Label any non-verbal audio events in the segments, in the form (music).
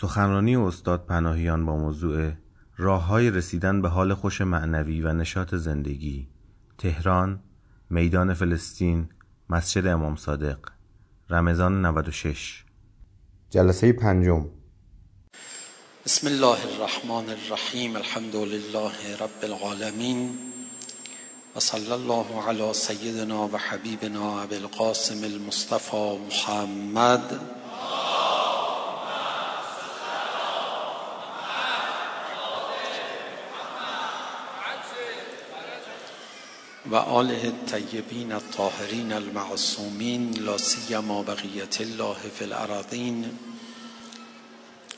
سخنرانی استاد پناهیان با موضوع راه های رسیدن به حال خوش معنوی و نشاط زندگی تهران میدان فلسطین مسجد امام صادق رمضان 96 جلسه پنجم. بسم الله الرحمن الرحیم الحمد لله رب العالمین و صلی الله علی سیدنا و حبیبنا ابی القاسم المصطفى محمد و آله الطیبین الطاهرین المعصومین لا سیما بقیت الله فی الارضین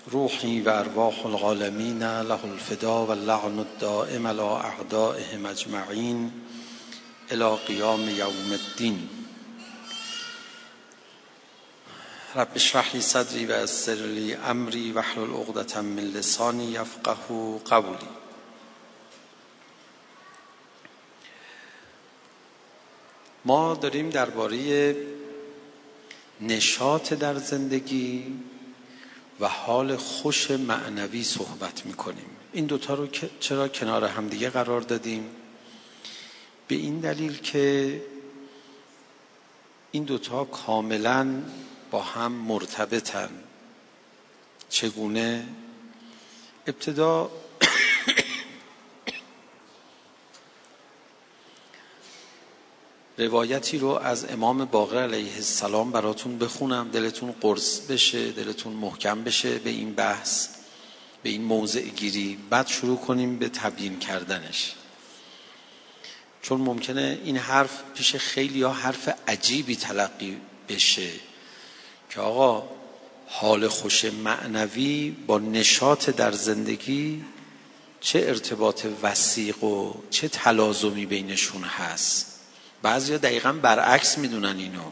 روحی و ارواح العالمین له الفدا و اللعن الدائم على اعدائهم اجمعین الى قیام یوم الدین. رب اشرح لی صدری و یسر لی امری واحلل عقدة من لسانی یفقه قولی. ما داریم درباره نشاط در زندگی و حال خوش معنوی صحبت می‌کنیم. این دوتا رو چرا کنار همدیگه قرار دادیم؟ به این دلیل که این دوتا کاملا با هم مرتبطن. چگونه؟ ابتدا روایتی رو از امام باقر علیه السلام براتون بخونم. دلتون قرص بشه دلتون محکم بشه به این بحث به این موضع گیری. بعد شروع کنیم به تبیین کردنش. چون ممکنه این حرف پیش خیلی یا حرف عجیبی تلقی بشه که آقا حال خوش معنوی با نشاط در زندگی چه ارتباط وسیق و چه تلازمی بینشون هست؟ بعضیا دقیقا برعکس می‌دونن اینو.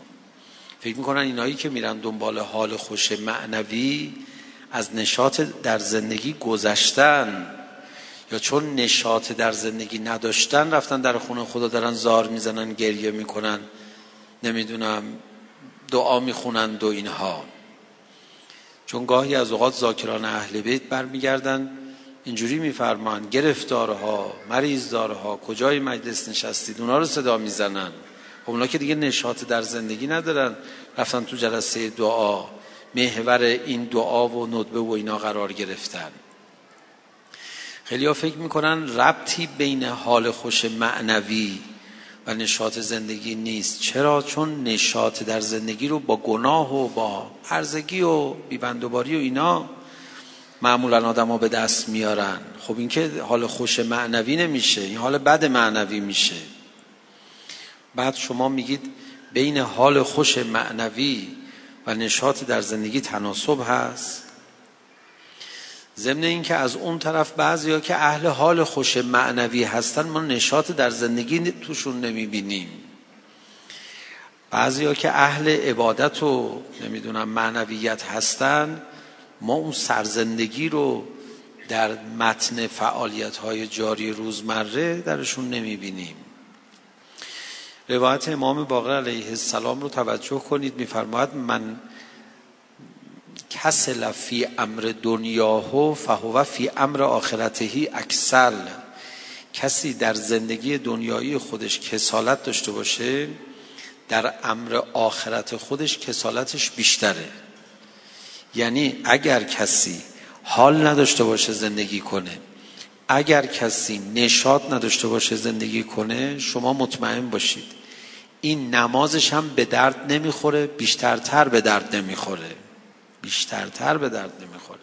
فکر می‌کنن اینایی که میرن دنبال حال خوش معنوی از نشاط در زندگی گذشتن یا چون نشاط در زندگی نداشتن رفتن در خونه خدا دارن زار می‌زنن گریه می‌کنن نمی‌دونم دعا می‌خونند و اینها. چون گاهی از اوقات ذاکران اهل بیت برمیگردن اینجوری میفرمان گرفتارها مریضدارها کجای مجلس نشستید اونا رو صدا می‌زنن. خب اونا که دیگه نشاط در زندگی ندارن. رفتن تو جلسه دعا. محور این دعا و ندبه و اینا قرار گرفتن. خیلی ها فکر می‌کنن ربطی بین حال خوش معنوی و نشاط زندگی نیست. چرا؟ چون نشاط در زندگی رو با گناه و با هرزگی و بیبندوباری و اینا معمولا آدم به دست میارن. خب این که حال خوش معنوی نمیشه این حال بد معنوی میشه. بعد شما میگید بین حال خوش معنوی و نشاط در زندگی تناسب هست. ضمن اینکه از اون طرف بعضی که اهل حال خوش معنوی هستن ما نشاط در زندگی توشون نمی‌بینیم. بعضی که اهل عبادت و نمی‌دونم معنویت هستن ما اون سرزندگی رو در متن فعالیت های جاری روزمره درشون نمی بینیم روایت امام باقر علیه السلام رو توجه کنید میفرماید من کسل فی امر دنیاه فهو فی امر آخرتهی اکسل کسی در زندگی دنیایی خودش کسالت داشته باشه در امر آخرت خودش کسالتش بیشتره. یعنی اگر کسی حال نداشته باشه زندگی کنه اگر کسی نشاط نداشته باشه زندگی کنه شما مطمئن باشید این نمازش هم به درد نمی‌خوره بیشترتر به درد نمی‌خوره. بیشترتر به درد نمی‌خوره.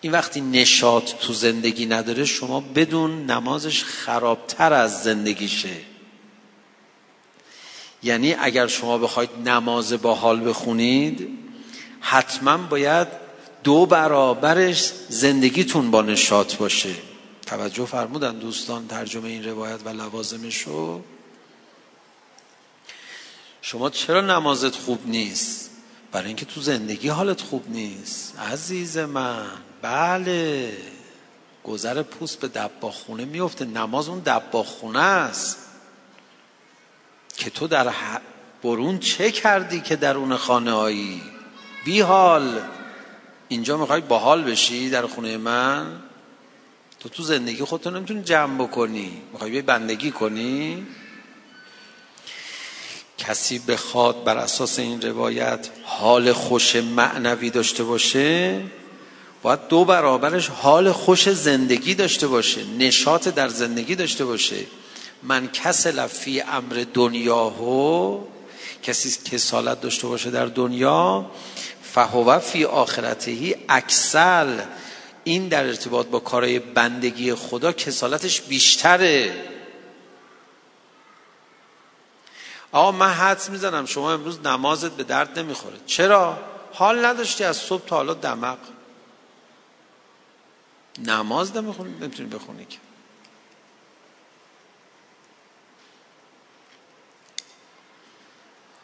این وقتی نشاط تو زندگی نداره شما بدون نمازش خرابتر از زندگیشه. یعنی اگر شما بخواید نماز با حال بخونید حتما باید دو برابرش زندگیتون با نشاط باشه. توجه فرمودن دوستان ترجمه این روایت و لوازمشو. شما چرا نمازت خوب نیست؟ برای اینکه تو زندگی حالت خوب نیست. عزیز من بله. گذر پوست به دباخ خونه میفته. نماز اون دباخ خونه است. که تو در برون چه کردی که درون خانه هایی بی حال. اینجا می‌خوای باحال بشی در خونه من؟ تو تو زندگی خودتو نمی‌تونی جمع بکنی. می‌خوای بیای بندگی کنی؟ کسی بخواد بر اساس این روایت حال خوش معنوی داشته باشه باید دو برابرش حال خوش زندگی داشته باشه نشاط در زندگی داشته باشه. من کس لفی امر دنیاهو کسی کسالت داشته باشه در دنیا فهو فی آخرتهی اکسل این در ارتباط با کارهای بندگی خدا کسالتش بیشتره. آقا من حدس می‌زنم شما امروز نمازت به درد نمی‌خوره. چرا؟ حال نداشتی از صبح تا حالا دمق نماز نمی‌خونی نمی‌تونی بخونی که.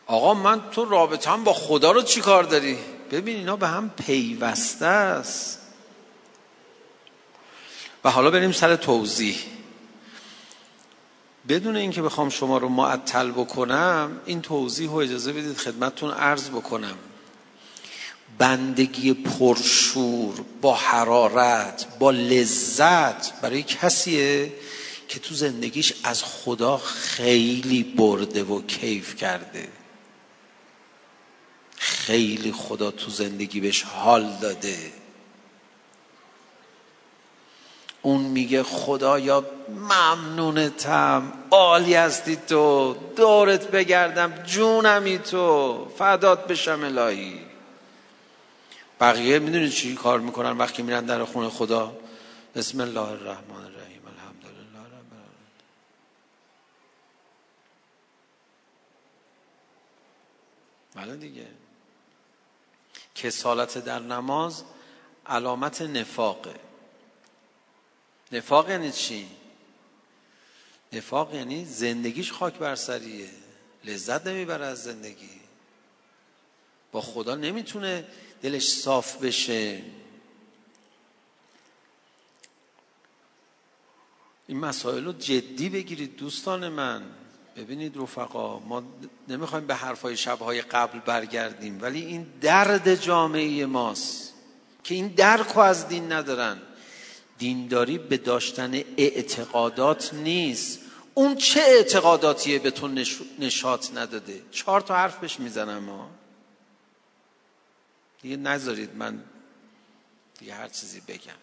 آقا من تو رابطه هم با خدا رو چی کار داری؟ ببین اینا به هم پیوسته است. و حالا بریم سر توضیح. بدون اینکه بخوام شما رو معطل بکنم این توضیح رو اجازه بدید خدمتتون عرض بکنم. بندگی پرشور با حرارت با لذت برای کسیه که تو زندگیش از خدا خیلی برده و کیف کرده. خیلی خدا تو زندگی بهش حال داده. اون میگه خدایا ممنونتم عالی هستی تو دورت بگردم جونمی تو فدات بشم الهی. بقیه می‌دونید چی کار می‌کنن وقتی میرن در خونه خدا؟ بسم الله الرحمن الرحیم الحمدلله رب العالمین. بله دیگه. کسالت در نماز علامت نفاقه. نفاق یعنی چی؟ نفاق یعنی زندگیش خاک بر سریه. لذت نمی‌بره از زندگی. با خدا نمی‌تونه دلش صاف بشه. این مسائل رو جدی بگیرید دوستان من. ببینید رفقا ما نمی‌خوایم به حرفای شبهای قبل برگردیم ولی این درد جامعه ماست که این درک از دین ندارن. دینداری به داشتن اعتقادات نیست. اون چه اعتقاداتیه به تو نشات نداده؟ چهار تا حرف بهش می‌زنم ما. دیگه نذارید من دیگه هر چیزی بگم.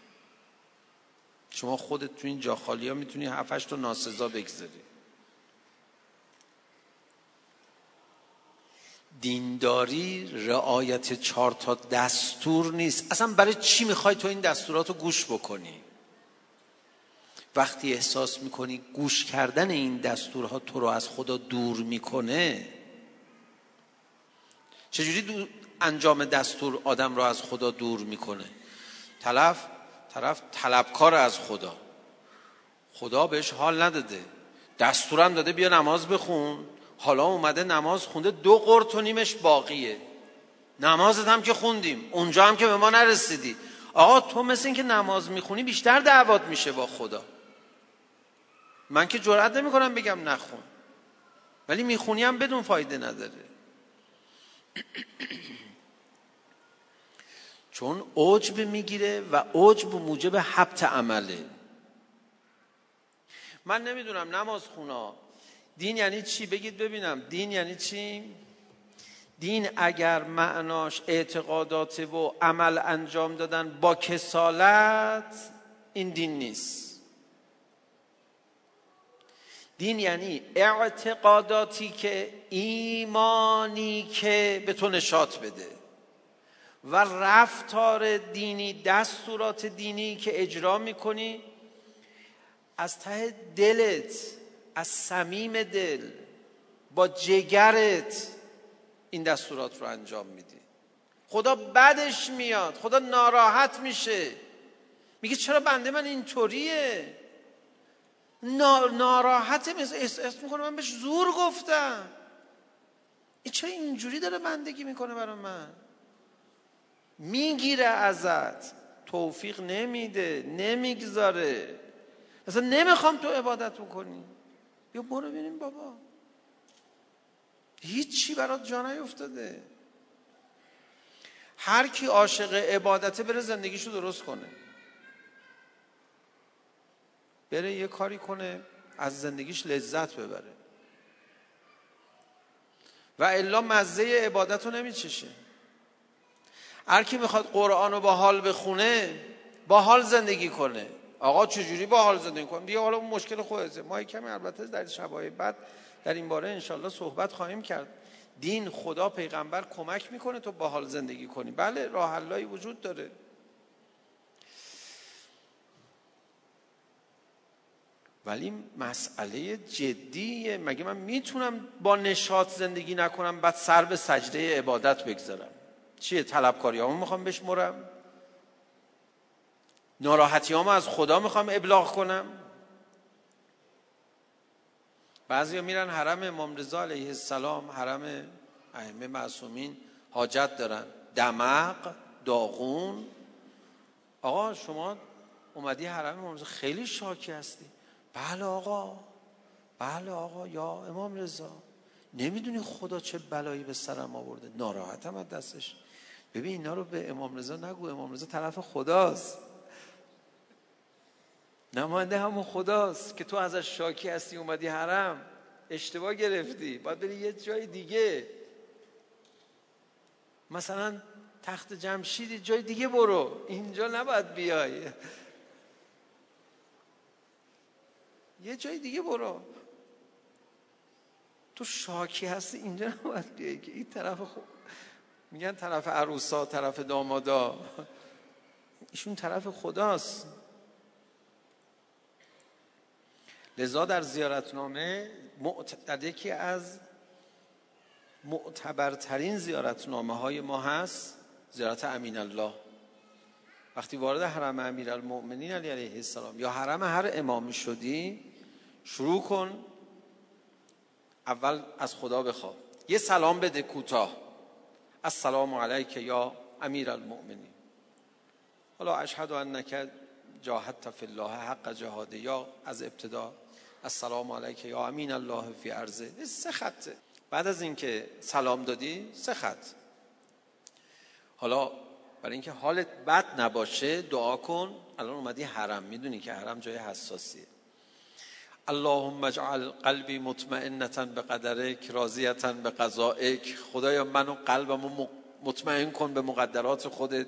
شما خودت تو این جا خالی ها می‌تونی هفتش تا ناسزا بگذاری. دینداری رعایت چهار تا دستور نیست. اصلا برای چی می‌خوای تو این دستورات رو گوش بکنی؟ وقتی احساس می‌کنی گوش کردن این دستورها تو رو از خدا دور می‌کنه چجوری انجام دستور آدم رو از خدا دور می‌کنه؟ طرف طرف طلبکار از خدا. خدا بهش حال نداده. دستورم داده بیا نماز بخون. حالا اومده نماز خونده دو قرت و نیمش باقیه. نمازت هم که خوندیم اونجا هم که به ما نرسیدی. آقا تو مثل این که نماز می‌خونی بیشتر دعوات میشه با خدا. من که جرأت نمی‌کنم بگم نخون. ولی می‌خونی هم بدون فایده نداره. (clears throat) چون عجب می‌گیره و عجب موجب حبت عمله. من نمی‌دونم نماز خونا دین یعنی چی؟ بگید ببینم. دین یعنی چی؟ دین اگر معناش اعتقادات و عمل انجام دادن با کسالت این دین نیست. دین یعنی اعتقاداتی که ایمانی که به تو نشات بده و رفتار دینی دستورات دینی که اجرا می‌کنی از ته دلت از صمیم دل با جگرت این دستورات رو انجام میدی. خدا بدش میاد خدا ناراحت میشه. میگه چرا بنده من اینطوریه؟ ناراحت احساس می‌کنه من بهش زور گفتم. این چرا اینجوری داره بندگی می‌کنه برای من؟ می‌گیره ازت. توفیق نمیده نمی‌گذاره. اصلا نمی‌خوام تو عبادت بکنی. یا برو ببینیم بابا. هیچی برات جا نیفتاده. هر کی عاشق عبادته بره زندگیشو درست کنه. بره یه کاری کنه از زندگیش لذت ببره. و الا مزه عبادت رو نمیچشه. هر کی می‌خواد قرآن رو با حال بخونه با حال زندگی کنه. آقا چجوری با حال زندگی کنه دیگه حالا اون مشکل خودته. ما کمی البته در شبای بعد در این باره انشالله صحبت خواهیم کرد. دین خدا پیغمبر کمک می‌کنه تو با حال زندگی کنی. بله راه وجود داره. ولی مسئله جدیه مگه من می‌تونم با نشاط زندگی نکنم بعد سر به سجده عبادت بگذارم؟ چیه طلبکاری همون می‌خوام بشمرم؟ ناراحتی از خدا می‌خوام ابلاغ کنم. بعضی میرن حرم امام رضا علیه السلام حرم ائمه معصومین حاجت دارن. دمق داغون. آقا شما اومدی حرم امام رضا خیلی شاکی هستی. بله آقا بله آقا یا امام رضا. نمی‌دونی خدا چه بلایی به سرم آورده. ناراحتم از دستش. ببین اینا رو به امام رضا نگو. امام رضا طرف خداست. نماینده همون خداست که تو ازش شاکی هستی اومدی حرم. اشتباه گرفتی. باید بری یه جای دیگه. مثلا تخت جمشیدی جای دیگه برو. اینجا نباید بیای. یه جای دیگه برو. تو شاکی هستی اینجا نباید بیای که این طرف خوب میگن طرف عروسا طرف دامادا. ایشون طرف خداست. لذا در زیارتنامه در یکی از معتبرترین زیارتنامه های ما هست زیارت امین الله وقتی وارد حرم امیر المؤمنین علی علیه السلام یا حرم هر امامی شدی شروع کن. اول از خدا بخواه. یه سلام بده کوتاه. السلام علیک یا امیر المؤمنین حالا اشهد انک جاهدت فی الله حق جهاده یا از ابتدا السلام علیک یا امین الله فی عرضه سه خطه بعد از اینکه سلام دادی سه خط حالا برای اینکه حالت بد نباشه دعا کن الان اومدی حرم می‌دونی که حرم جای حساسیه اللهم اجعل قلبی مطمئنتا به قدرک راضیتا به قضائک خدایا منو قلبمو مطمئن کن به مقدرات خودت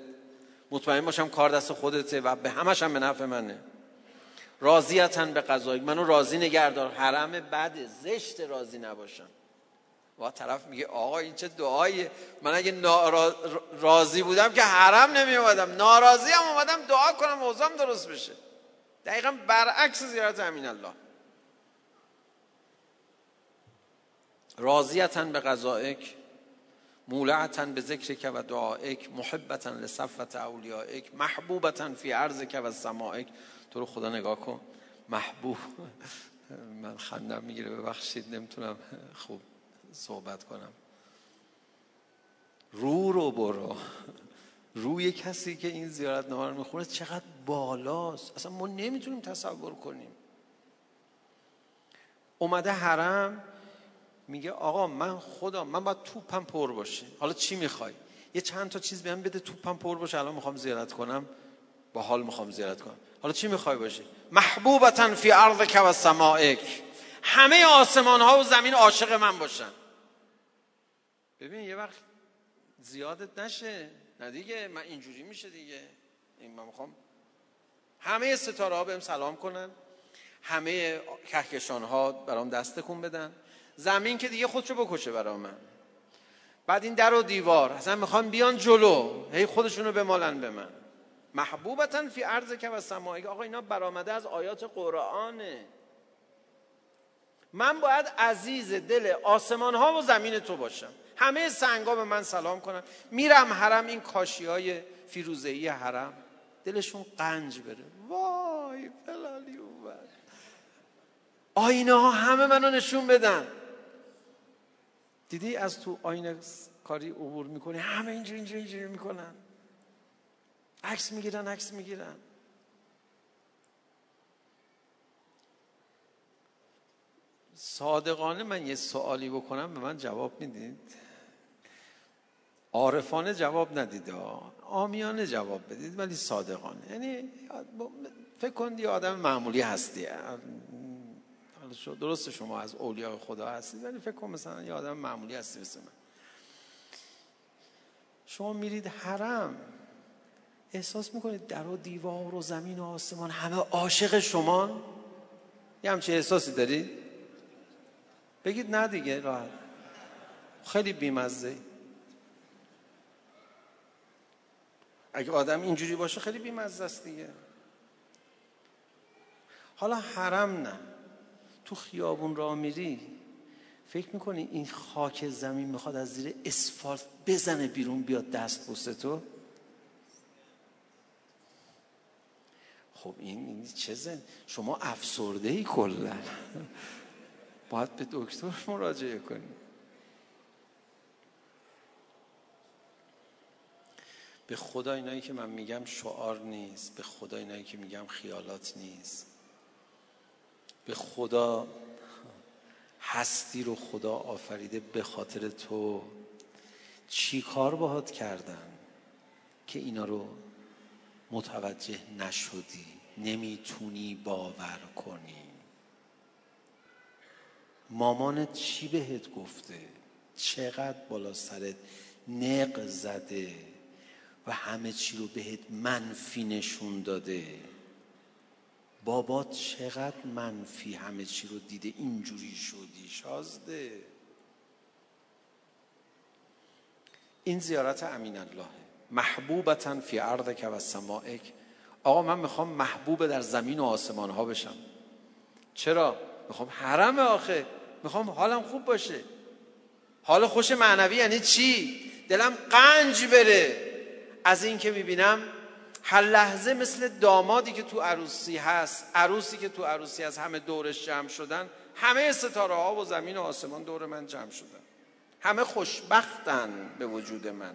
مطمئن باشم کار دست خودته و به همش هم به نفع منه راضیتا به قضایک منو راضی نگردار حرم بد زشت راضی نباشم. و طرف میگه آقا این چه دعایی؟ من اگه راضی بودم که حرم نمی اومدم ناراضی هم اومدم دعا کنم اوضاعم درست بشه. دقیقا برعکس زیارت امین الله. راضیتا به قضائک مولعتا به ذکرک و دعائک محبتا لصفت اولیائک محبوبتا فی عرضک و سمائک تو رو خدا نگاه کن. محبوب. من خندم می‌گیره ببخشید نمی‌تونم خوب صحبت کنم. رو رو برو. روی کسی که این زیارت نامه رو می‌خونه چقدر بالاست. اصلا ما نمی‌تونیم تصور کنیم. اومده حرم میگه آقا من خدا من باید توپم پر باشه. حالا چی می‌خوای؟ یه چند تا چیز بهم بده توپم پر باشه. الان می‌خوام زیارت کنم. با حال می‌خوام زیارت کنم. حالا چی می‌خوای باشه محبوبتا فی ارضک و سمائک. همه آسمان ها و زمین عاشق من باشن. ببین یه وقت زیادت نشه. نه دیگه من اینجوری میشه دیگه. این من می‌خوام همه ستاره ها بهم سلام کنن. همه کهکشان ها برام دست کن بدن. زمین که دیگه خودشو بکشه برا من. بعد این در و دیوار اصلا می‌خوان بیان جلو. هی خودشونو بمالن به من. محبوبتا فی عرض که و سمایی آقا اینا برآمده از آیات قرآنه. من باید عزیز دل آسمان ها و زمین تو باشم. همه سنگا به من سلام کنن. میرم حرم این کاشی های فیروزهی حرم. دلشون قنج بره. وای فلالی اومد آینه ها همه منو نشون بدن. دیدی از تو آینه کاری عبور می‌کنی؟ همه اینجوری اینجوری اینجوری می‌کنن. عکس می‌گیرن عکس می‌گیرن. صادقانه من یه سوالی بکنم به من جواب می‌دید؟ عارفانه جواب ندید آمیانه جواب بدید ولی صادقانه. یعنی فکر کن یه آدم معمولی هستی. درست شما از اولیاء خدا هستید ولی فکر کن مثلا یه آدم معمولی هستی مثل من. شما میرید حرم. احساس می‌کنید در و دیوار و زمین و آسمان همه عاشق شما یه همچه احساسی دارید بگید نه دیگه راحت. خیلی بیمزه. اگه آدم اینجوری باشه خیلی بیمزه است دیگه. حالا حرم نه. تو خیابون را میری فکر می‌کنی این خاک زمین می‌خواد از زیر اسفالت بزنه بیرون بیاد دست بوسه تو؟ خب این, این چه زن؟ شما افسرده ای کلا. باید به دکتر مراجعه کنی به خدا اینایی که من میگم شعار نیست. به خدا اینایی که میگم خیالات نیست. به خدا هستی رو خدا آفریده به خاطر تو. چی کار باهات کردن که اینا رو متوجه نشدی؟ نمی‌تونی باور کنی. مامانت چی بهت گفته؟ چقدر بالا سرت نق زده و همه چی رو بهت منفی نشون داده؟ بابات چقدر منفی همه چی رو دیده اینجوری شدی شازده. این زیارت امین الله محبوبتا فی که و سمائک آقا من می‌خوام محبوب در زمین و آسمان ها بشم. چرا؟ می‌خوام حرم آخه. می‌خوام حالم خوب باشه. حال خوش معنوی یعنی چی؟ دلم قنج بره. از این که می‌بینم هر لحظه مثل دامادی که تو عروسی هست عروسی که تو عروسی از همه دورش جمع شدن همه ستاره ها و زمین و آسمان دور من جمع شدن. همه خوشبختن به وجود من.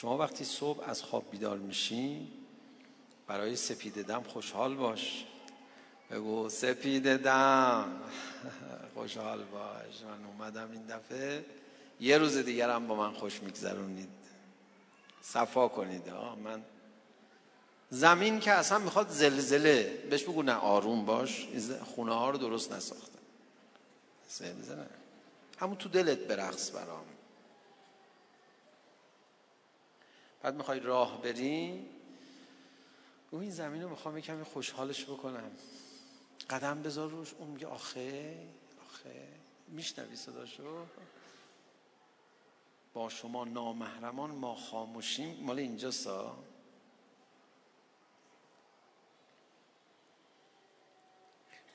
شما وقتی صبح از خواب بیدار میشی برای سپید دم خوشحال باش. بگو سپید دم. (laughs) خوشحال باش. من اومدم این دفعه. یه روز دیگر هم با من خوش میگذرونید. صفا کنید. آه من زمین که اصلا می‌خواد زلزله. بهش بگو نه آروم باش. خونه ها رو درست نساخته. زلزله. همون تو دلت برقص برام. بعد می‌خوای راه بری او این زمین رو می‌خوام یکمی خوشحالش بکنم. قدم بذار روش. اون میگه آخه آخه. میشنوی صداشو؟ با شما نامحرمان ما خاموشیم. مال اینجا سا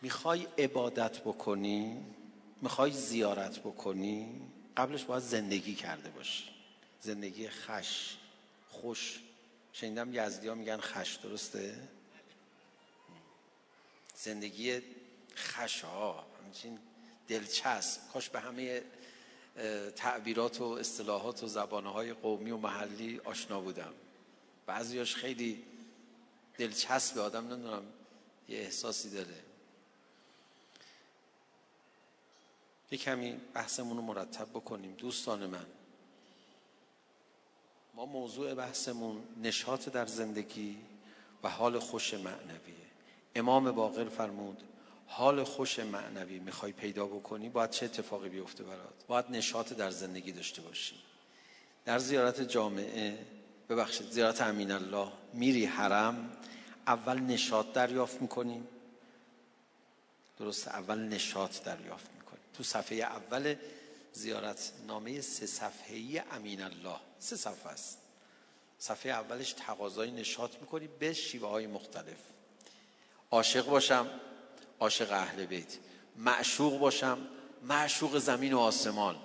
می‌خوای عبادت بکنی؟ می‌خوای زیارت بکنی؟ قبلش باید زندگی کرده باشی. زندگی خش خوش. شنیدم یزدی ها میگن خش درسته؟ زندگی خش ها همچین دلچسب. کاش به همه تعبیرات و اصطلاحات و زبانه های قومی و محلی آشنا بودم. بعضیاش خیلی دلچسب آدم نمی‌دونم یه احساسی داره. یه کمی بحثمون رو مرتب بکنیم. دوستان من ما موضوع بحثمون نشاط در زندگی و حال خوش معنویه. امام باقر فرمود حال خوش معنوی می‌خوای پیدا بکنی باید چه اتفاقی بیفته برات؟ باید نشاط در زندگی داشته باشی. در زیارت جامعه ببخشید زیارت امین الله میری حرم اول نشاط دریافت می‌کنی. درسته اول نشاط دریافت می‌کنی. تو صفحه اول زیارت نامه سه صفحه‌ای امین الله سه صفحه است. صفحه اولش تقاضای نشاط می‌کنی به شیوه های مختلف. عاشق باشم عاشق اهل بیت. معشوق باشم معشوق زمین و آسمان.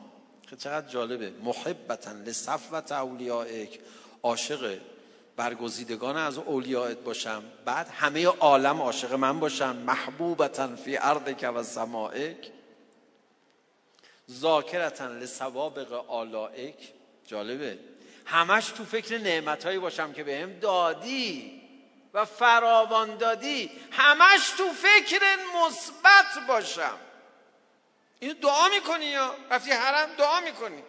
خیلی چقدر جالبه. محبتا لصفوت اولیائک. عاشق برگزیدگان از اولیائت باشم. بعد همه عالم عاشق من باشم. محبوبتا فی ارضک و سمائک. ذاکرتا لسوابق آلائک. جالبه. همش تو فکر نعمتهایی باشم که بهم دادی و فراوان دادی همش تو فکر مثبت باشم. اینو دعا می‌کنی یا؟ رفتی حرم؟ دعا می‌کنی.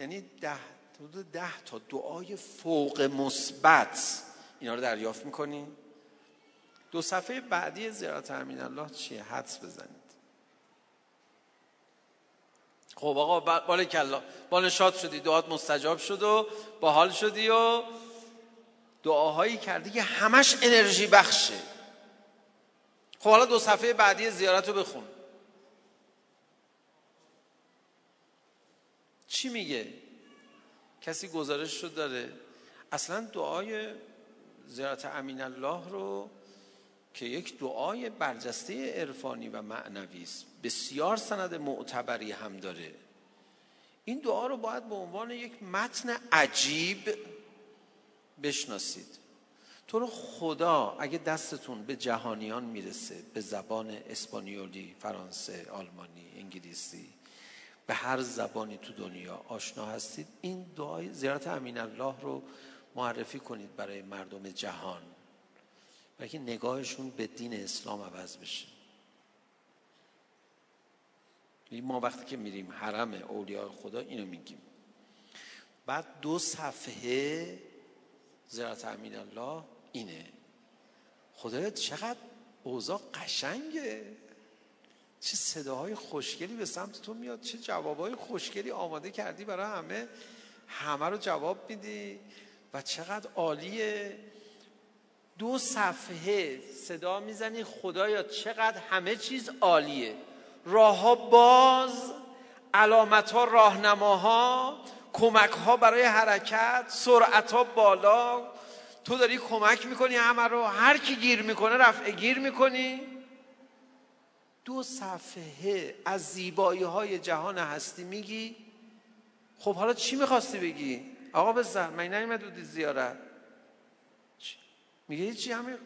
یعنی ده حدود ده تا دعای فوق مثبت. اینا رو دریافت می‌کنی؟ دو صفحه بعدی زیارت امین الله چیه؟ حدس بزنید. خب آقا بال کلا. با نشاط شدی دعات مستجاب شد و باحال شدی و دعاهایی کردی که همش انرژی بخشه. خب حالا دو صفحه بعدی زیارت رو بخون. چی میگه؟ کسی گزارش رو داره. اصلا دعای زیارت امین الله رو که یک دعای برجسته عرفانی و معنوی است. بسیار سند معتبری هم داره. این دعا رو باید به عنوان یک متن عجیب بشناسید. تو رو خدا اگه دستتون به جهانیان می‌رسه به زبان اسپانیولی، فرانسه، آلمانی، انگلیسی به هر زبانی تو دنیا آشنا هستید این دعای زیارت امین الله رو معرفی کنید برای مردم جهان. و نگاهشون به دین اسلام عوض بشه. ما وقتی که میریم حرم اولیاء خدا اینو میگیم. بعد دو صفحه زیارت امین الله اینه. خدایت چقدر اوضاع قشنگه. چه صداهای خوشگلی به سمت تو میاد چه جوابهای خوشگلی آماده کردی برای همه. همه رو جواب میدی و چقدر عالیه. دو صفحه صدا می‌زنی. خدایا چقدر همه چیز عالیه. راه ها باز علامت ها راهنماها کمک ها برای حرکت سرعت ها بالا. تو داری کمک می‌کنی همه رو. هر کی گیر می‌کنه رفع گیر می‌کنی. دو صفحه از زیبایی های جهان هستی میگی. خب حالا چی می‌خواستی بگی؟ آقا بزن. من بودی زیارت. میگه چی همین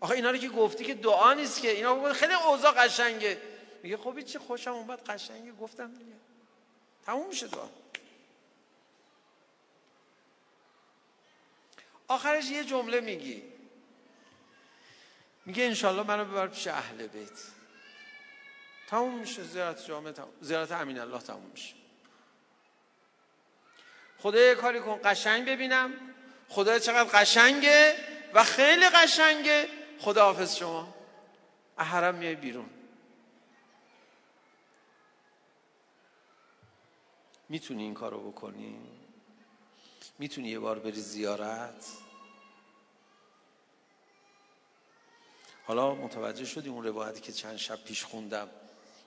آخه اینا رو که گفتی که دعا نیست که. اینا خیلی اوضاع قشنگه. میگه خب چه خوشم اومد قشنگه. گفتم دیگه. تموم میشه دعا. آخرش یه جمله میگی. میگه انشالله منو ببر پیش اهل بیت. تموم میشه زیارت جامعه تموم. زیارت امین الله تموم میشه. خدا کاری کن. قشنگ ببینم. خدا چقدر قشنگه. و خیلی قشنگه. خدا حافظ شما. احرم میای بیرون. می‌تونی این کارو بکنی؟ می‌تونی یه بار بری زیارت؟ حالا متوجه شدی اون روایتی که چند شب پیش خوندم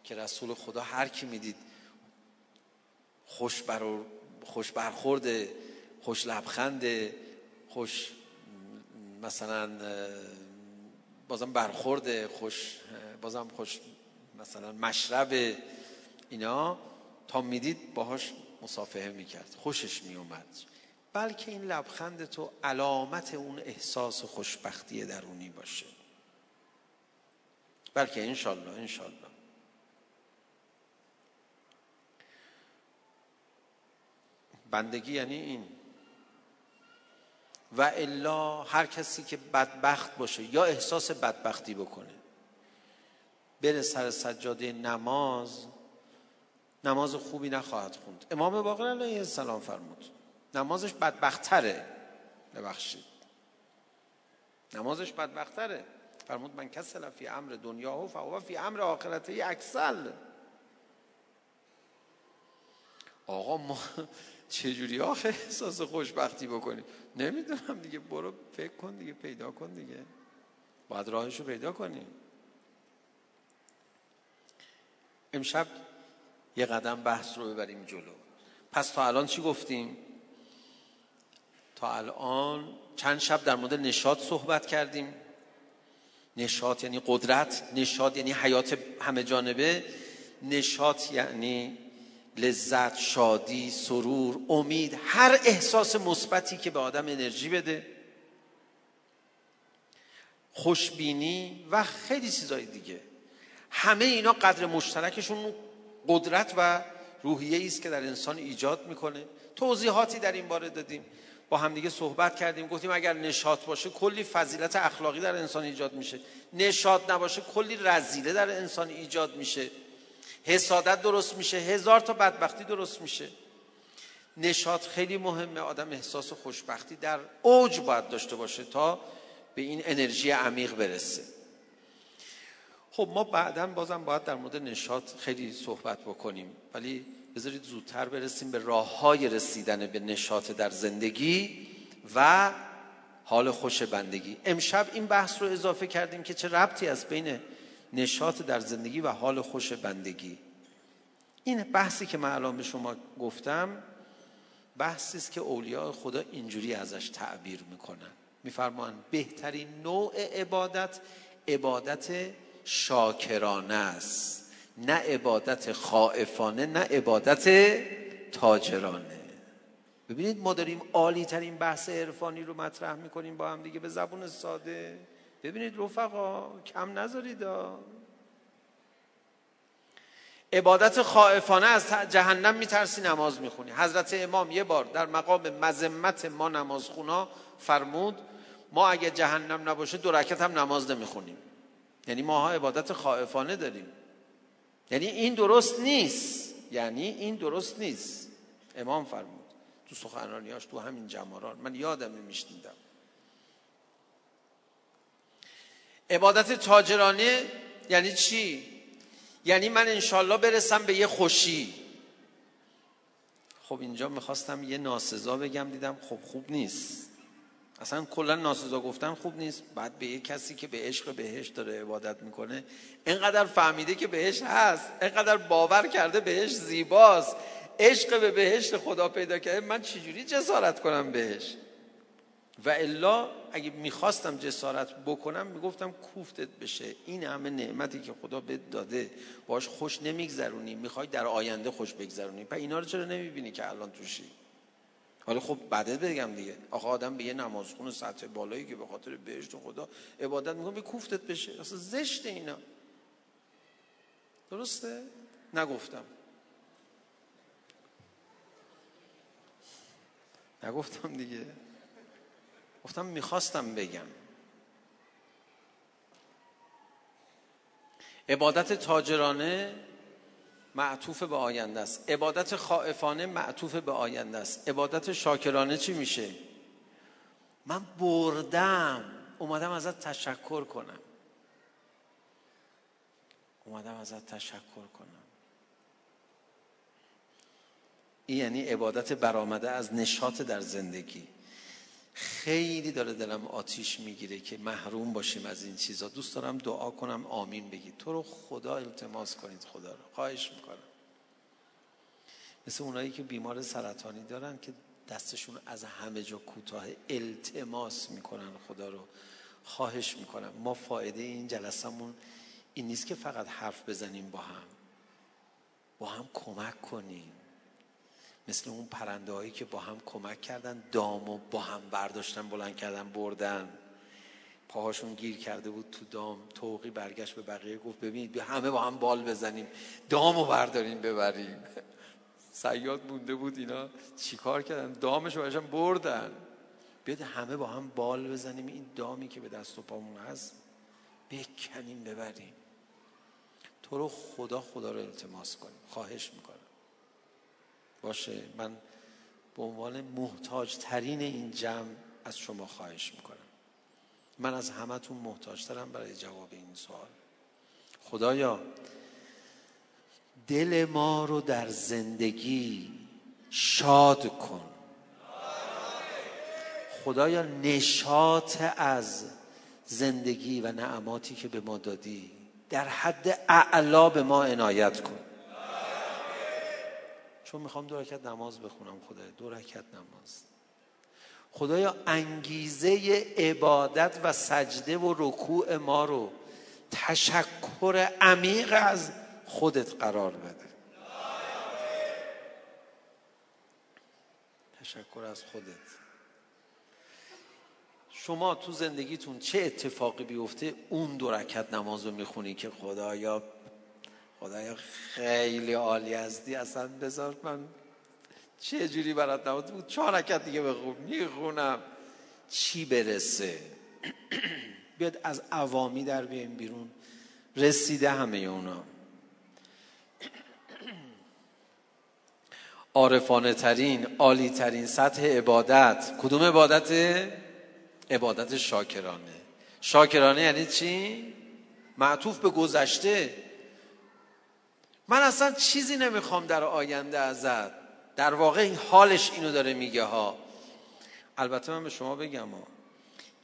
که رسول خدا هر کی می‌دید خوش, خوش برخورد خوش لبخند خوش مثلا بازم برخورد خوش بازم خوش مثلا مشرب اینا تا می‌دید باهاش مصافحه می‌کرد خوشش میومد. بلکه این لبخند تو علامت اون احساس خوشبختی درونی باشه. بلکه انشالله انشالله. بندگی یعنی این. و الا هر کسی که بدبخت باشه یا احساس بدبختی بکنه. بره سر سجاده نماز نماز خوبی نخواهد خوند. امام باقر علیه السلام فرمود نمازش بدبختره ببخشید. نمازش بدبختره. فرمود من کسل فی امر دنیا و فهو فی امر آخرته اکسل. آقا ما چجوری آخه احساس خوشبختی بکنیم نمی‌دونم دیگه برو فکر کن دیگه پیدا کن دیگه. باید راهشو پیدا کنیم امشب یه قدم بحث رو ببریم جلو. پس تا الان چی گفتیم؟ تا الان چند شب در مورد نشاط صحبت کردیم. نشاط یعنی قدرت نشاط یعنی حیات همه جانبه. نشاط یعنی لذت شادی سرور امید هر احساس مثبتی که به آدم انرژی بده. خوشبینی و خیلی چیزای دیگه. همه اینا قدر مشترکشون قدرت و روحیه است که در انسان ایجاد می‌کنه. توضیحاتی در این باره دادیم. با همدیگه صحبت کردیم. گفتیم اگر نشاط باشه کلی فضیلت اخلاقی در انسان ایجاد میشه. نشاط نباشه کلی رزیله در انسان ایجاد میشه. حسادت درست میشه هزار تا بدبختی درست میشه. نشاط خیلی مهمه آدم احساس خوشبختی در اوج باید داشته باشه تا به این انرژی عمیق برسه. خب ما بعدا بازم باید در مورد نشاط خیلی صحبت بکنیم. ولی بذارید زودتر برسیم به راه های رسیدن به نشاط در زندگی و حال خوش بندگی. امشب این بحث رو اضافه کردیم که چه ربطی از بین نشاط در زندگی و حال خوش بندگی. این بحثی که من الان به شما گفتم بحثی است که اولیاء خدا اینجوری ازش تعبیر می‌کنن. میفرمان بهترین نوع عبادت عبادت شاکرانه است. نه عبادت خائفانه نه عبادت تاجرانه. ببینید ما داریم عالی ترین بحث عرفانی رو مطرح می‌کنیم با هم دیگه به زبون ساده. ببینید رفقا کم نذارید. عبادت خائفانه از جهنم میترسی نماز می‌خونی. حضرت امام یه بار در مقام مذمت ما نمازخونا فرمود ما اگه جهنم نباشه دو رکت هم نماز نمی‌خونیم. یعنی ماها عبادت خائفانه داریم. یعنی این درست نیست. یعنی این درست نیست. امام فرمود تو سخنرانیاش تو همین جماران من یادم میشنیدم. عبادت تاجرانه یعنی چی؟ یعنی من انشالله برسم به یه خوشی. خب اینجا می‌خواستم یه ناسزا بگم دیدم خب خوب نیست. اصلا کلا ناسزا گفتن خوب نیست. بعد به یه کسی که به عشق بهش داره عبادت می‌کنه اینقدر فهمیده که بهش هست اینقدر باور کرده بهش زیباست. عشق به بهشت خدا پیدا کرده. من چجوری جسارت کنم بهش و الا اگه می‌خواستم جسارت بکنم می‌گفتم کوفتت بشه. این همه نعمتی که خدا بهت داده باش خوش نمیگذرونی. می‌خوای در آینده خوش بگذرونی. پس اینا رو چرا نمی‌بینی که الان توشی؟ حالا خب بعدت بگم دیگه. آخه آدم به یه نمازخون سطح بالایی که به خاطر بهشت خدا عبادت می‌کنه به کوفتت بشه. اصلا زشت اینا. درسته؟ نگفتم. نگفتم دیگه. گفتم می‌خواستم بگم. عبادت تاجرانه معطوف به آینده است. عبادت خائفانه معطوف به آینده است. عبادت شاکرانه چی میشه؟ من بردم. اومدم ازت تشکر کنم. اومدم ازت تشکر کنم. این یعنی عبادت برآمده از نشاط در زندگی. خیلی داره دلم آتیش می‌گیره که محروم باشیم از این چیزا. دوست دارم دعا کنم. آمین بگید. تو رو خدا التماس کنید. خدا رو. خواهش می‌کنم. مثل اونایی که بیمار سرطانی دارن که دستشون از همه جا کوتاه التماس می‌کنن. خدا رو خواهش می‌کنم. ما فایده این جلسمون این نیست که فقط حرف بزنیم با هم. با هم کمک کنیم. مثل اون پرنده هایی که با هم کمک کردن دام و با هم برداشتن بلند کردن بردن. پاهاشون گیر کرده بود تو دام توقی برگشت به بقیه گفت ببینید همه با هم بال بزنیم دامو برداریم ببریم. (laughs) سیاد مونده بود اینا چیکار کردن؟ دامش رو بردن. بیاد همه با هم بال بزنیم این دامی که به دست و پامون هست بکنیم ببریم. تو رو خدا خدا رو التماس کنیم. خواهش می‌کنم. باشه. من به عنوان محتاج ترین این جمع از شما خواهش می‌کنم. من از همتون محتاجترم برای جواب این سوال. خدایا دل ما رو در زندگی شاد کن. خدایا نشاط از زندگی و نعماتی که به ما دادی در حد اعلا به ما عنایت کن. چون می‌خوام دو رکت نماز بخونم خدای دو رکت نماز. خدایا انگیزه عبادت و سجده و رکوع ما رو تشکر عمیق از خودت قرار بده. تشکر از خودت. شما تو زندگیتون چه اتفاقی بیفته؟ اون دو رکت نماز رو می‌خونی که خدایا خدایا خیلی عالی هستی. اصلا بذار من چه جوری برات نبود؟ بود چهار رکت دیگه بخون می‌خونم. چی برسه؟ بیاد از عوامی در بیایم بیرون. رسیده همه اونا. عارفانه ترین عالی ترین سطح عبادت. کدوم عبادت؟ عبادت شاکرانه. شاکرانه یعنی چی؟ معطوف به گذشته. من اصلا چیزی نمی‌خوام در آینده ازت. در واقع این حالش اینو داره میگه ها. البته من به شما بگم ها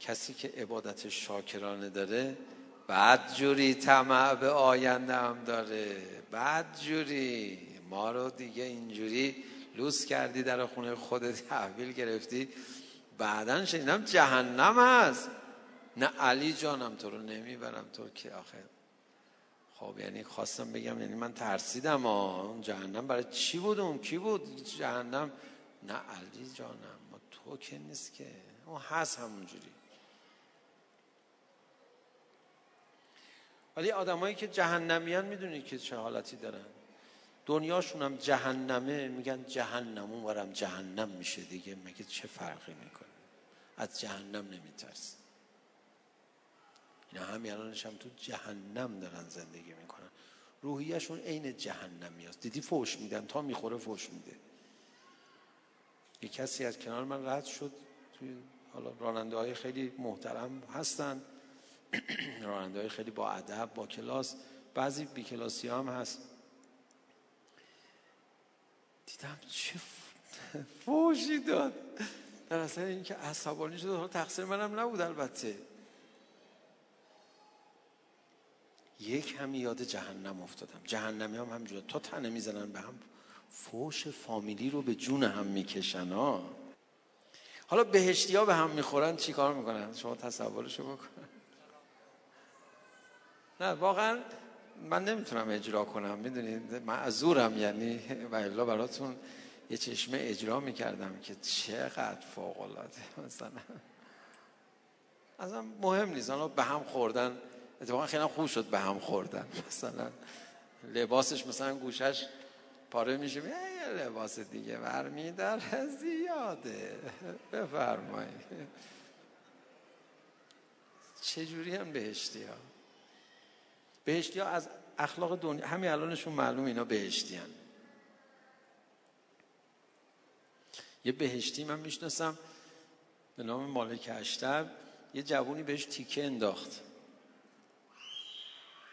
کسی که عبادت شاکرانه داره بعد جوری طمع به آینده هم داره. بعد جوری ما رو دیگه اینجوری لوس کردی در خونه خودت تحویل گرفتی. بعدا شنیدم جهنم هست. نه علی جانم تو رو نمی‌برم. تو که آخه خب یعنی خواستم بگم یعنی من ترسیدم اون جهنم برای چی بود؟ اون کی بود؟ جهنم؟ نه علی جانم ما تو که نیست که. اون هست همونجوری. ولی آدمایی که جهنمیان می‌دونی که چه حالتی دارن. دنیاشون هم جهنمه میگن جهنم اون جهنم میشه دیگه. مگه چه فرقی می‌کنه؟ از جهنم نمیترس اینا همین الانش هم تو جهنم دارن زندگی می‌کنن. روحیشون عین جهنمی هست دیدی فوش میدن تا می‌خوره فوش میده. یه کسی از کنار من رد شد. توی حالا راننده های خیلی محترم هستن. (clears throat) راننده های خیلی با ادب با کلاس. بعضی بی کلاسی هم هست. دیدم چه فوشی داد. در اصل اینکه عصبانی شد تقصیر منم نبود البته. یک همی یاد جهنم افتادم. جهنمی هم همجور تا تنه می‌زنن به هم فوش فامیلی رو به جون هم می‌کشن ها حالا بهشتی ها به هم می‌خورن چی کار می‌کنن؟ شما تصورشو بکن. نه واقعا من نمی‌تونم اجرا کنم. می‌دونید معذورم یعنی و براتون یه چشمه اجرا می‌کردم که چقدر فوق العاده مثلا اصلا مهم نیست. به هم خوردن اتفاقا خیلی خوب شد به هم خوردن. مثلا لباسش مثلا گوشش پاره میشه یه لباس دیگه برمی در زیاده. بفرمایید. چجوری هم بهشتی ها بهشتی ها از اخلاق دنیا همین الانشون معلوم اینا بهشتی هن. یه بهشتی من می‌شناسم به نام مالک اشتر یه جوونی بهش تیکه انداخت.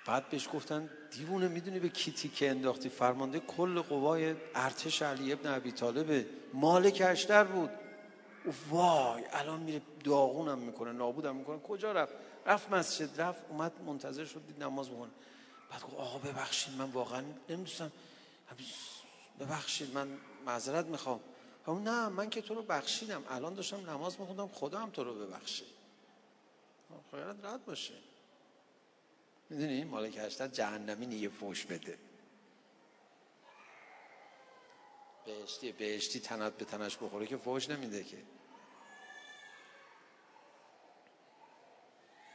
بعد بهش گفتن دیوونه می‌دونی به کی تیکه انداختی؟ فرمانده کل قوای ارتش علی ابن ابی طالب مالک اشتر بود. وای الان میره داغونم می‌کنه نابودم می‌کنه. کجا رفت؟ رفت مسجد رفت اومد منتظر شد دید نماز بخونه. بعد گفت آقا ببخشید من واقعا نمی‌دونستم. ببخشید من معذرت می‌خوام. اون نه من که تو رو بخشیدم. الان داشتم نماز میخوندم خدا هم تو رو ببخشه خیالت رد باشه. می‌دونی؟ مالک هشتر جهنمی نیه فوش بده. بهشتی بهشتی تنت به تنش بخوره که فوش نمیده که.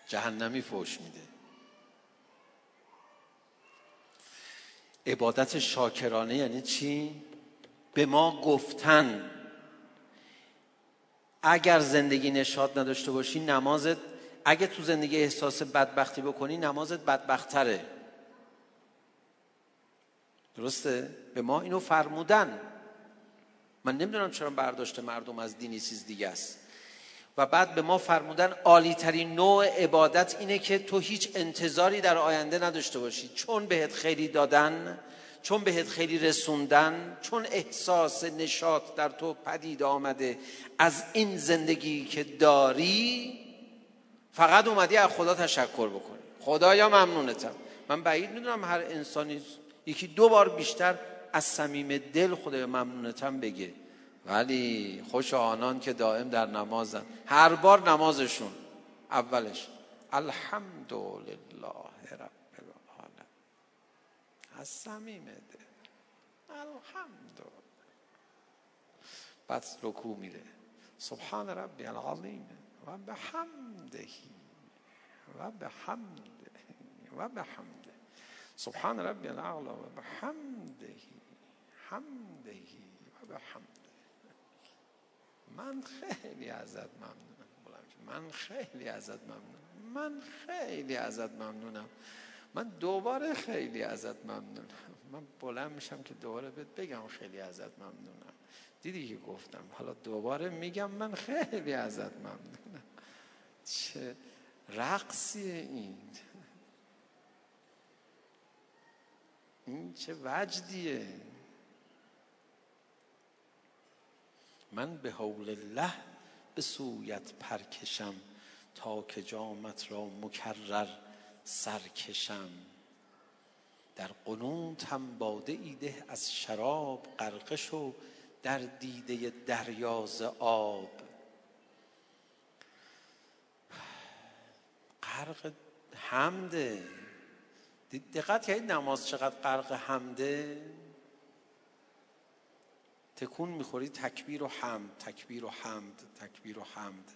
جهنمی فوش میده. عبادت شاکرانه یعنی چی؟ به ما گفتن. اگر زندگی نشاد نداشته باشی نمازت اگه تو زندگی احساس بدبختی بکنی نمازت بدبختره. درسته؟ به ما اینو فرمودن. من نمی‌دونم چرا برداشت مردم از دینی چیز دیگه است. و بعد به ما فرمودن عالی ترین نوع عبادت اینه که تو هیچ انتظاری در آینده نداشته باشی. چون بهت خیلی دادن چون بهت خیلی رسوندن چون احساس نشاط در تو پدید آمده از این زندگی که داری فقط اومدی از خدا تشکر بکنی. خدایا ممنونتم. من بعید می‌دونم هر انسانی یکی دو بار بیشتر از صمیم دل خدای ممنونتم بگه. ولی خوش آنان که دائم در نمازن. هر بار نمازشون اولش. الحمدلله رب العالمین. از صمیم دل. الحمد بعد رکوع میره سبحان ربی العظیم. و به حمدهی و به حمده و به حمده. سبحان ربی الاعلا و به حمدهی حمدهی من خیلی ازت ممنونم. من خیلی ازت ممنونم. من خیلی ازت ممنونم. من دوباره خیلی ازت ممنونم. من بلند میشم که دوباره بهت بگم خیلی ازت ممنونم. دیدی که گفتم. حالا دوباره میگم من خیلی ازت ممنونم. چه رقصیه این؟ این چه وجدیه؟ من به حول الله به سویت پرکشم تا که جامت را مکرر سرکشم در قنوتم باده ایده از شراب غرقه شو در دیده دریاز آب. غرق حمده. دقت کردید نماز چقدر غرق حمده؟ تکون می‌خوری تکبیر و حمد تکبیر و حمد تکبیر و حمد.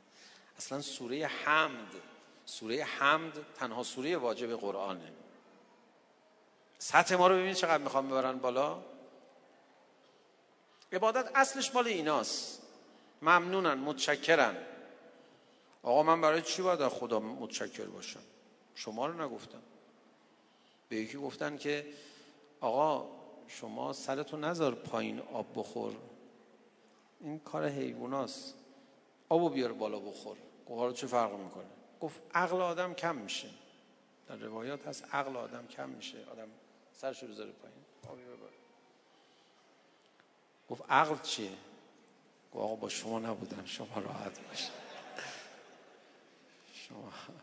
اصلا سوره حمد سوره حمد تنها سوره واجب قرآنه. سطح ما رو ببینید چقدر می‌خوام ببرن بالا. عبادت اصلش مال ایناست. ممنونن متشکرن. آقا من برای چی باید خدا متشکر باشم؟ شما رو نگفتم. به یکی گفتن که آقا شما سرتو نذار پایین آب بخور. این کار حیواناست. آبو بیار بالا بخور. گفت چه فرق می‌کنه؟ گفت عقل آدم کم میشه. در روایات هست عقل آدم کم میشه. آدم سرش رو بذاره پایین. آبی ببر گفت عقل چیه؟ گفت آقا با شما نبودم. شما راحت باش شما.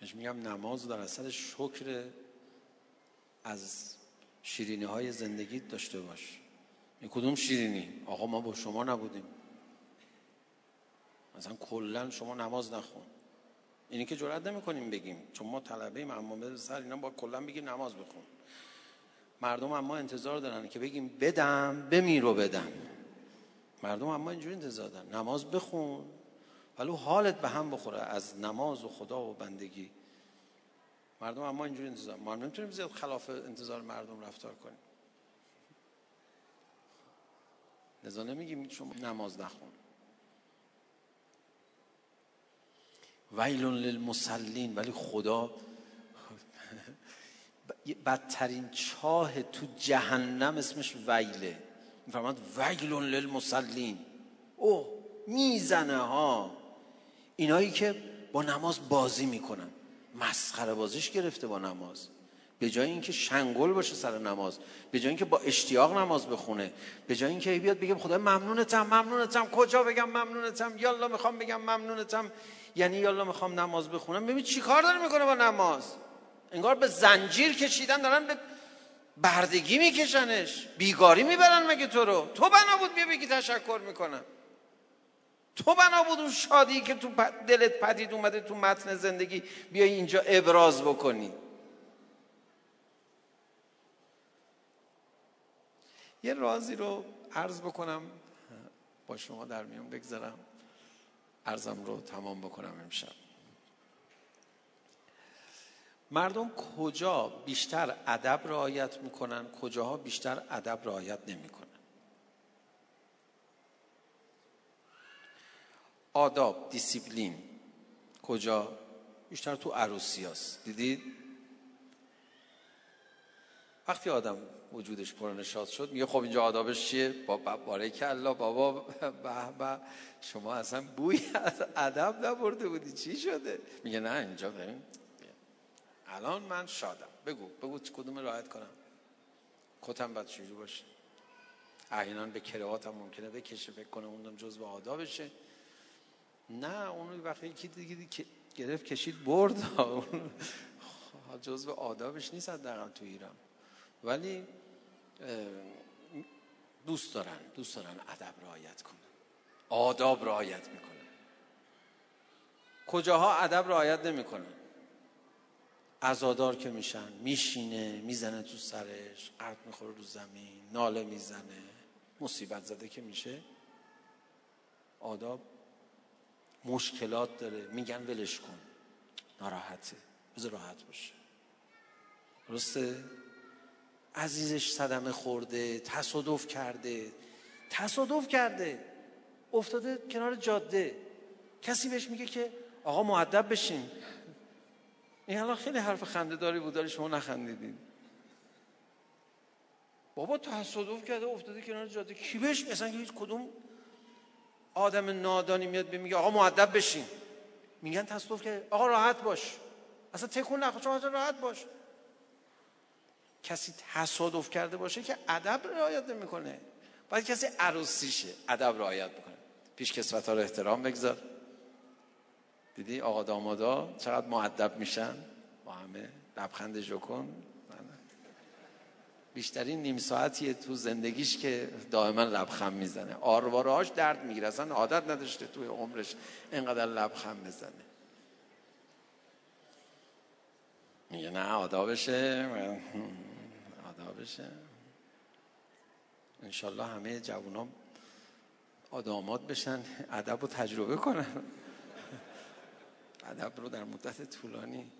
بهش میگم نماز در اثر شکر از شیرینی های زندگی داشته باش. این کدوم شیرینی؟ آقا ما با شما نبودیم. مثلا کلا شما نماز نخون. اینی که جرئت نمی‌کنیم بگیم. چون ما طلبه ایم اما سر اینا با کلا بگیم نماز بخون. مردم اما انتظار دارن که بگیم بدم بمیر و بدم. مردم اما اینجوری انتظار دارن. نماز بخون ولی حالت به هم بخوره. از نماز و خدا و بندگی. مردم اما اینجوری انتظار ما نمی‌تونیم زیاد خلاف انتظار مردم رفتار کنیم. لذا نمیگیم شما نماز نخون. ویل للمسلین ولی خدا (laughs) بدترین چاه تو جهنم اسمش ویله. میفرماد ویل للمسلین او می‌زنه ها. اینایی که با نماز بازی می‌کنن. مسخره بازیش گرفته با نماز. به جای اینکه شنگل باشه سر نماز به جای اینکه با اشتیاق نماز بخونه به جای اینکه بیاد بگم خدا ممنونتم ممنونتم. کجا بگم ممنونتم؟ یالا می‌خوام بگم ممنونتم. یعنی یالا می‌خوام نماز بخونم. ببین چی کار داره می‌کنه با نماز؟ انگار به زنجیر کشیدن دارن به بردگی میکشنش. بیگاری می‌برن مگه تو رو؟ تو بنا بود بیا بگی تشکر می‌کنم. تو بنا بود اون شادی که تو دلت پدید اومده تو متن زندگی بیای اینجا ابراز بکنی. یه رازی رو عرض بکنم. با شما در میان بگذارم. عرضم رو تمام بکنم امشب. مردم کجا بیشتر ادب رعایت می‌کنن کجاها بیشتر ادب رعایت نمی‌کنن؟ آداب دیسیپلین کجا؟ بیشتر تو عروسی هست. دیدید؟ وقتی آدم وجودش پرنشاط شد میگه خب اینجا آدابش چیه؟ با باره کلا بابا به به شما اصلا بوی از ادب نبرده بودی. چی شده؟ میگه نه اینجا بریم. الان من شادم. بگو بگو کدوم راحت کنم. کتم باید چجوری باشه؟ احیانا به کروات هم ممکنه بکشه فکر کنه اونم جزو آدابشه نه اون وقتی که دیگه که گرفت کشید برد. (laughs) جزو آدابش نیست حداقل تو ایران. ولی دوست دارن دوست دارن ادب رعایت کنن. آداب رعایت می‌کنن. کجاها ادب رعایت نمی‌کنن؟ عزادار که میشن میشینه می‌زنه تو سرش قرد می‌خوره رو زمین ناله می‌زنه. مصیبت زده که میشه. آداب مشکلات داره. میگن ولش کن. ناراحته. بذار راحت باشه. درسته؟ عزیزش صدمه خورده تصادف کرده. تصادف کرده. افتاده کنار جاده. کسی بهش میگه که آقا معدب بشین. این الان خیلی حرف خنده داری بود داری شما نخندیدین. بابا تصادف کرده افتاده کنار جاده. کی بهش مثلا هیچ کدوم آدم نادانی میاد به میگه آقا معدب بشین. میگن تصادف کرده. آقا راحت باش. اصلا تکون نخور شما راحت باش. کسی تصادف کرده باشه که ادب رعایت نمی‌کنه. باید کسی عروسیشه ادب رعایت می‌کنه پیش کسوت ها رو احترام بگذار. دیدی آقا دامادا چقدر معدب میشن؟ با همه. لبخند جکن بیشترین نیم ساعتیه تو زندگیش که دائما لبخند می‌زنه. آروارهاش درد می‌گیره. اصلا عادت نداشته توی عمرش اینقدر لبخند بزنه. میگه نه آدابشه. آدابشه. انشالله همه جوونا آدامات بشن ادب رو تجربه کنن. ادب رو در مدت طولانی.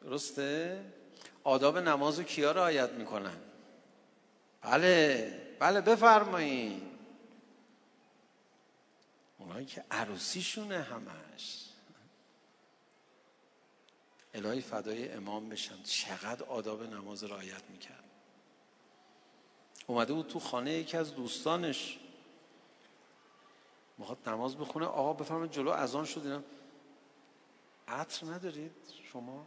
درسته؟ آداب نماز رو کیا رعایت می‌کنن؟ بله بله بفرمایید اونایی که عروسیشونه همش. الهی فدای امام بشن. چقدر آداب نماز رعایت می‌کرد. اومده بود تو خانه یکی از دوستانش. می‌خواد نماز بخونه. آقا بفرمایید جلو اذان شد. اینا عطر ندارید؟ شما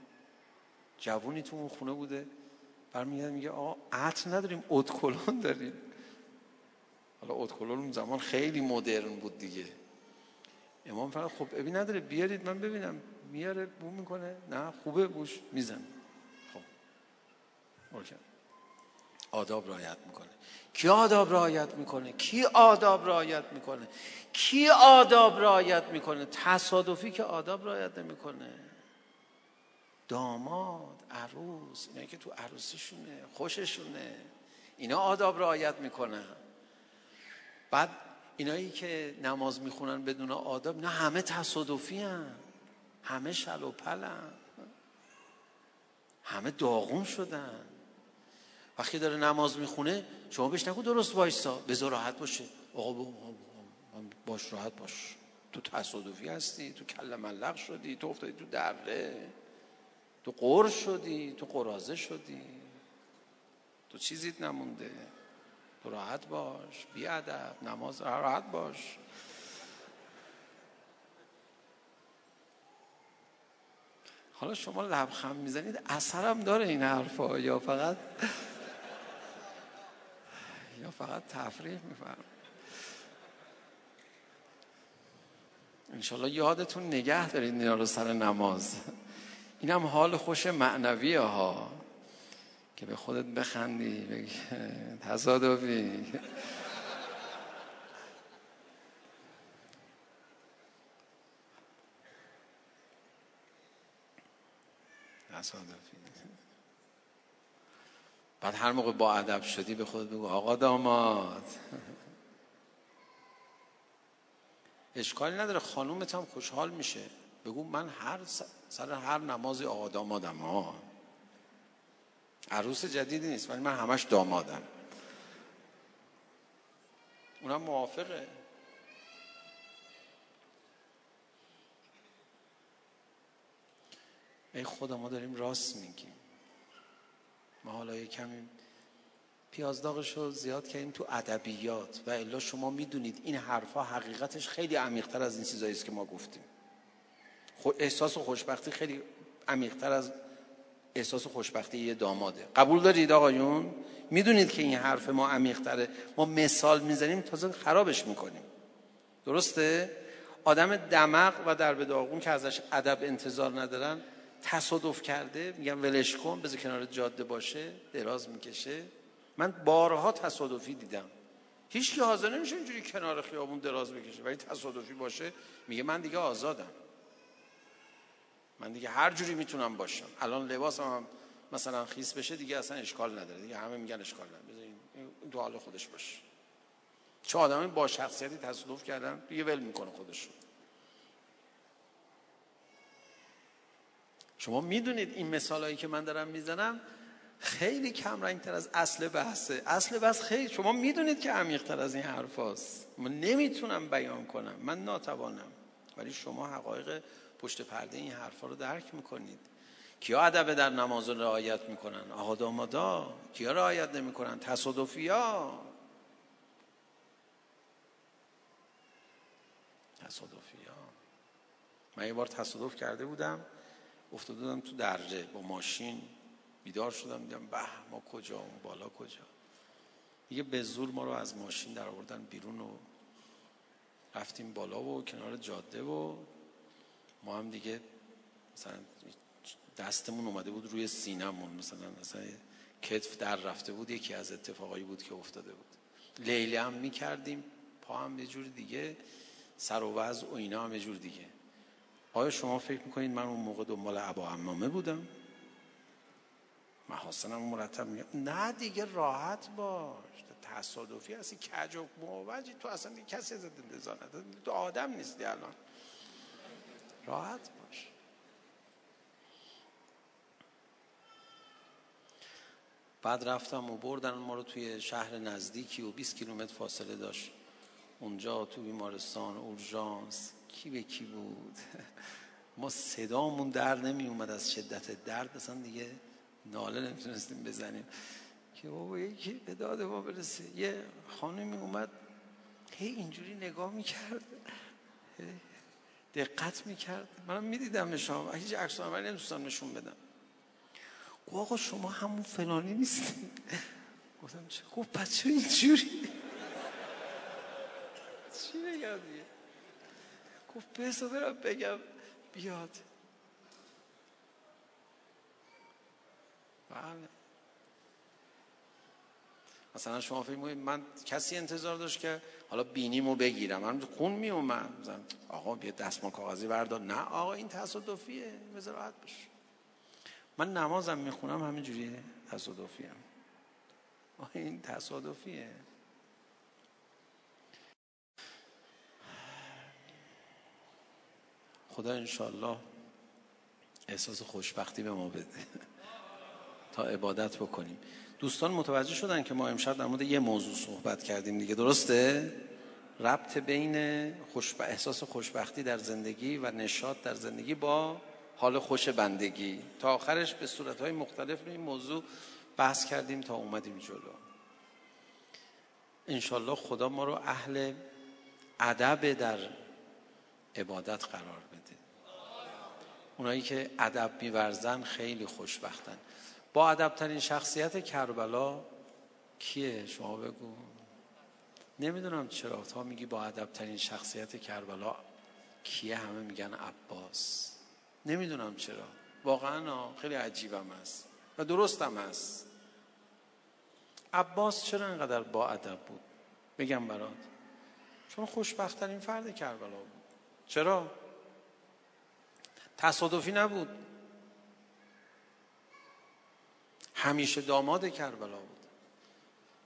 جوونی تو اون خونه بوده. برمیگرد میگه آقا عطر نداریم ادکلون داریم. حالا ادکلون اون زمان خیلی مدرن بود دیگه. امام فقط خب ابی نداره بیارید من ببینم. میاره بو می‌کنه. نه خوبه بوش میزن خب. اوکی. آداب رعایت می‌کنه. کی آداب رعایت می‌کنه؟ کی آداب رعایت می‌کنه؟ کی آداب رعایت می‌کنه؟ تصادفی که آداب رعایت نمی‌کنه. داماد عروس اینا که تو عروسیشونه خوششونه اینا آداب رعایت می‌کنن بعد اینایی که نماز می‌خونن بدون آداب نه همه تصادفی هن. همه شل و پلن همه داغون شدن. وقتی داره نماز می‌خونه شما بهش نگو درست وایسا. بذار راحت باشه. آقا باش راحت باش. تو تصادفی هستی تو کل ملق شدی تو افتادی تو دره تو قر شدی تو قرازه شدی. تو چیزیت نمونده. تو راحت باش بی ادب نماز راحت باش. حالا شما لبخند می‌زنید اثرم داره این حرفا یا فقط فقط تفریح میفرم انشالله یادتون نگه دارید اینا رو سر نماز. این هم حال خوش معنوی ها. که به خودت بخندی بگی تصادفی. تصادفی. بعد هر موقع با ادب شدی به خود بگو آقا داماد. اشکالی نداره خانومت هم خوشحال میشه. بگو من هر سر هر نماز آقا دامادم ها عروس جدیدی نیست ولی من همش دامادم. اونم موافقه. ای خدا ما داریم راست میگیم. ما حالا یه کمی پیازداغش رو زیاد کردیم تو ادبیات و الا شما می‌دونید این حرفها حقیقتش خیلی عمیقتر از این چیزایی که ما گفتیم. احساس و خوشبختی خیلی عمیقتر از احساس و خوشبختی یه داماده. قبول دارید آقایون؟ می‌دونید که این حرف ما عمیقتره. ما مثال می‌زنیم تازه خرابش می‌کنیم. درسته؟ آدم دمق و در داغون که ازش ادب انتظار ندارن تصادف کرده میگم ولش کن بذار کنار جاده باشه دراز می‌کشه. من بارها تصادفی دیدم. هیچ کی حاضر نمیشه اینجوری کنار خیابون دراز بکشه. ولی تصادفی باشه میگه من دیگه آزادم. من دیگه هر جوری می‌تونم باشم. الان لباسم هم مثلا خیس بشه دیگه اصلا اشکال نداره. دیگه همه میگن اشکال نداره. این تو حال خودش باشه. چه آدمی با شخصیتی تصادف کردن؟ دیگه ول می‌کنه خودش شما می‌دونید این مثالهایی که من دارم می‌زنم خیلی کم رنگ تر از اصل بحثه. اصل بحث خیلی شما می‌دونید که عمیق تر از این حرف هست. من نمی‌تونم بیان کنم. من ناتوانم. ولی شما حقایق پشت پرده این حرفا رو درک می‌کنید. کیا ادب در نماز رعایت می‌کنن؟ آقا دامادا. کیا رعایت نمی‌کنن؟ تصادفیا. تصادفیا. من یه بار تصادف کرده بودم. افتاده بودم تو درجه با ماشین بیدار شدم دیدم به ما کجا اون بالا کجا؟ یه به زور ما رو از ماشین در آوردن بیرون و رفتیم بالا و کنار جاده و ما هم دیگه مثلا دستمون اومده بود روی سینمون مثلا مثلا کتف در رفته بود یکی از اتفاقایی بود که افتاده بود. لیلی هم می‌کردیم پا هم یه جور دیگه سر و وضع و اینا هم یه جور دیگه. آیا شما فکر می‌کنید من اون موقع دنبال عبا امامه بودم؟ محاسنم مرتب میگم. نه دیگه راحت باش. تصادفی هستی کج و موجی تو اصلا کسی ازت انتظار نداره تو آدم نیستی الان. راحت باش. بعد رفتم و بردن ما رو توی شهر نزدیکی و 20 کیلومتر فاصله داشت. اونجا تو بیمارستان اورژانس. کی به کی بود؟ ما صدامون در نمی اومد از شدت درد اصلا دیگه ناله نمی‌تونستیم بزنیم. که بابا یکی به داد ما برسه. یه خانمی اومد هی اینجوری نگاه می‌کرد. دقت می‌کرد. منم می‌دیدم شما هیچ عکس من نمی‌تونستم نشون بدم. گفت آقا شما همون فلانی نیستین. گفتم چه؟ گفت پس چه اینجوری چی بگم دیگه گفت بسا برم بگم. بیاد. بله. مثلا شما فکر من کسی انتظار داشت که حالا بینیمو بگیرم. من خون می اومد آقا بیا دستمان کاغذی بردار. نه آقا این تصادفیه. بذار راحت باش. من نمازم می‌خونم همینجوریه. تصادفی هم این تصادفیه. خدا انشالله احساس خوشبختی به ما بده. تا عبادت بکنیم. دوستان متوجه شدن که ما امشب در مورد یه موضوع صحبت کردیم دیگه. درسته؟ ربط بین خوش... احساس خوشبختی در زندگی و نشاط در زندگی با حال خوش بندگی. تا آخرش به صورتهای مختلف این موضوع بحث کردیم تا اومدیم جلو. انشالله خدا ما رو اهل ادب در عبادت قرار بده. اونایی که ادب میورزن خیلی خوشبختن. با ادبترین شخصیت کربلا کیه؟ شما بگو. نمی‌دونم چرا. تا میگی با ادبترین شخصیت کربلا کیه؟ همه میگن عباس. نمی‌دونم چرا. واقعا خیلی عجیبم است و درستم هست. عباس چرا انقدر با ادب بود؟ بگم برات. چون خوشبختترین فرد کربلا بود. چرا؟ تصادفی نبود. همیشه داماد کربلا بود.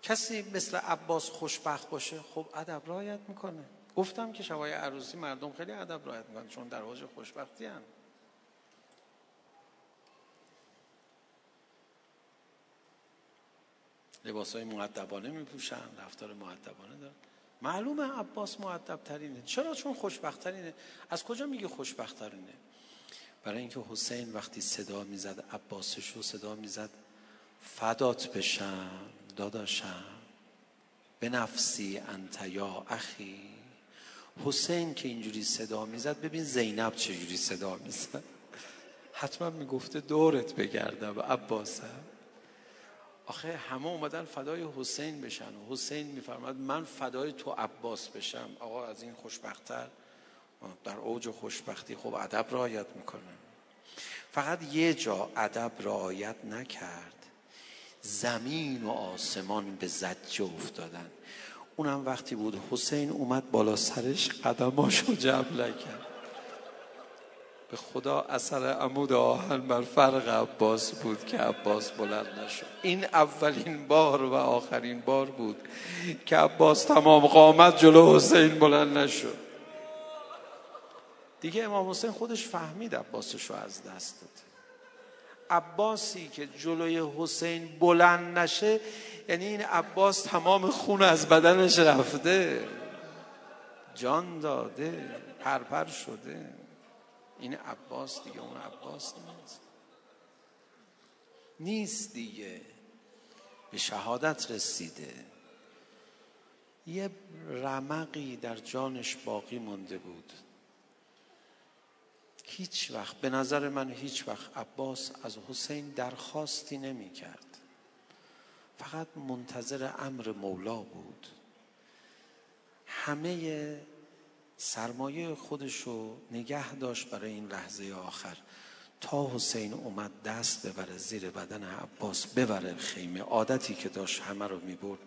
کسی مثل عباس خوشبخت باشه خب ادب رایت می‌کنه. گفتم که شبای عروسی مردم خیلی ادب رایت می‌کنن چون در حوض خوشبختی هن. لباس های معدبانه میپوشن رفتار معدبانه دارن. معلومه عباس معدب ترینه چرا؟ چون خوشبخت ترینه از کجا میگه خوشبخت ترینه برای اینکه حسین وقتی صدا می‌زد عباسش رو صدا می‌زد فدات بشم داداشم. به نفسی انت یا اخی. حسین که اینجوری صدا می‌زد ببین زینب چجوری صدا می‌زد. حتما می‌گفته دورت بگردم عباسم. آخه همه اومدن فدای حسین بشن و حسین میفرماد من فدای تو عباس بشم. آقا از این خوشبختتر. در اوج خوشبختی خب ادب رعایت می‌کنه فقط یه جا ادب رعایت نکرد. زمین و آسمان به زجه افتادن. اونم وقتی بود حسین اومد بالا سرش قدماشو جبله کرد به خدا اثر عمود آهن بر فرق عباس بود که عباس بلند نشد. این اولین بار و آخرین بار بود که عباس تمام قامت جلو حسین بلند نشد. دیگه امام حسین خودش فهمید عباسش رو از دست داد. عباسی که جلوی حسین بلند نشه یعنی این عباس تمام خون از بدنش رفته. جان داده پرپر شده. این عباس دیگه اون عباس نیست. نیست دیگه. به شهادت رسیده. یه رمقی در جانش باقی مونده بود. هیچ وقت به نظر من هیچ وقت عباس از حسین درخواستی نمی کرد. فقط منتظر امر مولا بود. همه سرمایه خودشو نگه داشت برای این لحظه آخر. تا حسین اومد دست ببره زیر بدن عباس ببره خیمه. عادتی که داشت همه رو می‌برد.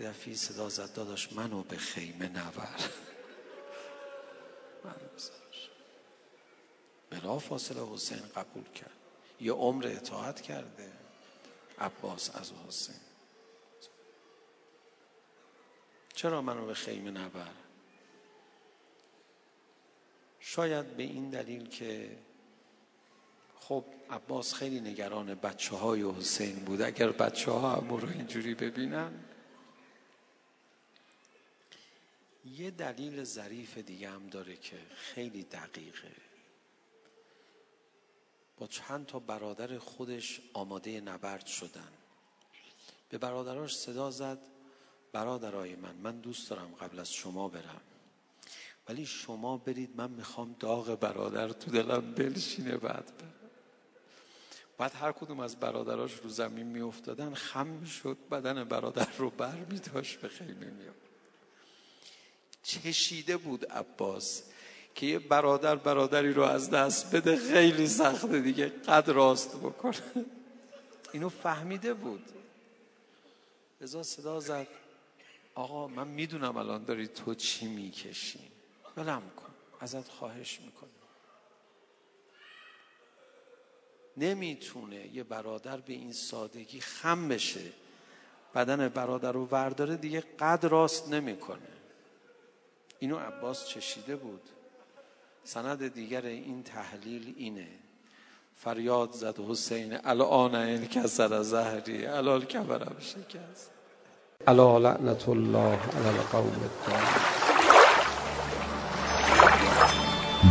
یه دفعه صدا زد داداش منو به خیمه نبر. (laughs) من بلا فاصله حسین قبول کرد. یه عمر اطاعت کرده. عباس از حسین. چرا منو به خیمه نبر؟ شاید به این دلیل که خب عباس خیلی نگران بچه های حسین بود. اگر بچه ها هم رو اینجوری ببینن یه دلیل ظریف دیگه هم داره که خیلی دقیقه. با چند تا برادر خودش آماده نبرد شدن. به برادراش صدا زد. برادرای من من دوست دارم قبل از شما برم. ولی شما برید من می‌خوام داغ برادر تو دلم بلشینه بعد. برم بعد هر کدوم از برادراش رو زمین میافتادن خم شد بدن برادر رو بر می داشت به خیمه میاد چشیده بود عباس که یه برادر برادری رو از دست بده خیلی سخته دیگه قد راست بکنه. اینو فهمیده بود. ازا صدا زد. آقا من می‌دونم الان داری تو چی می‌کشی. بلم کن. ازت خواهش می‌کنم. نمی‌تونه یه برادر به این سادگی خم بشه. بدن برادر رو ورداره دیگه قد راست نمی‌کنه. اینو عباس چشیده بود. سند دیگر این تحلیل اینه. فریاد زد حسین الان این کسر زهری الان کبرم شکست. الا لعنت الله علی القوم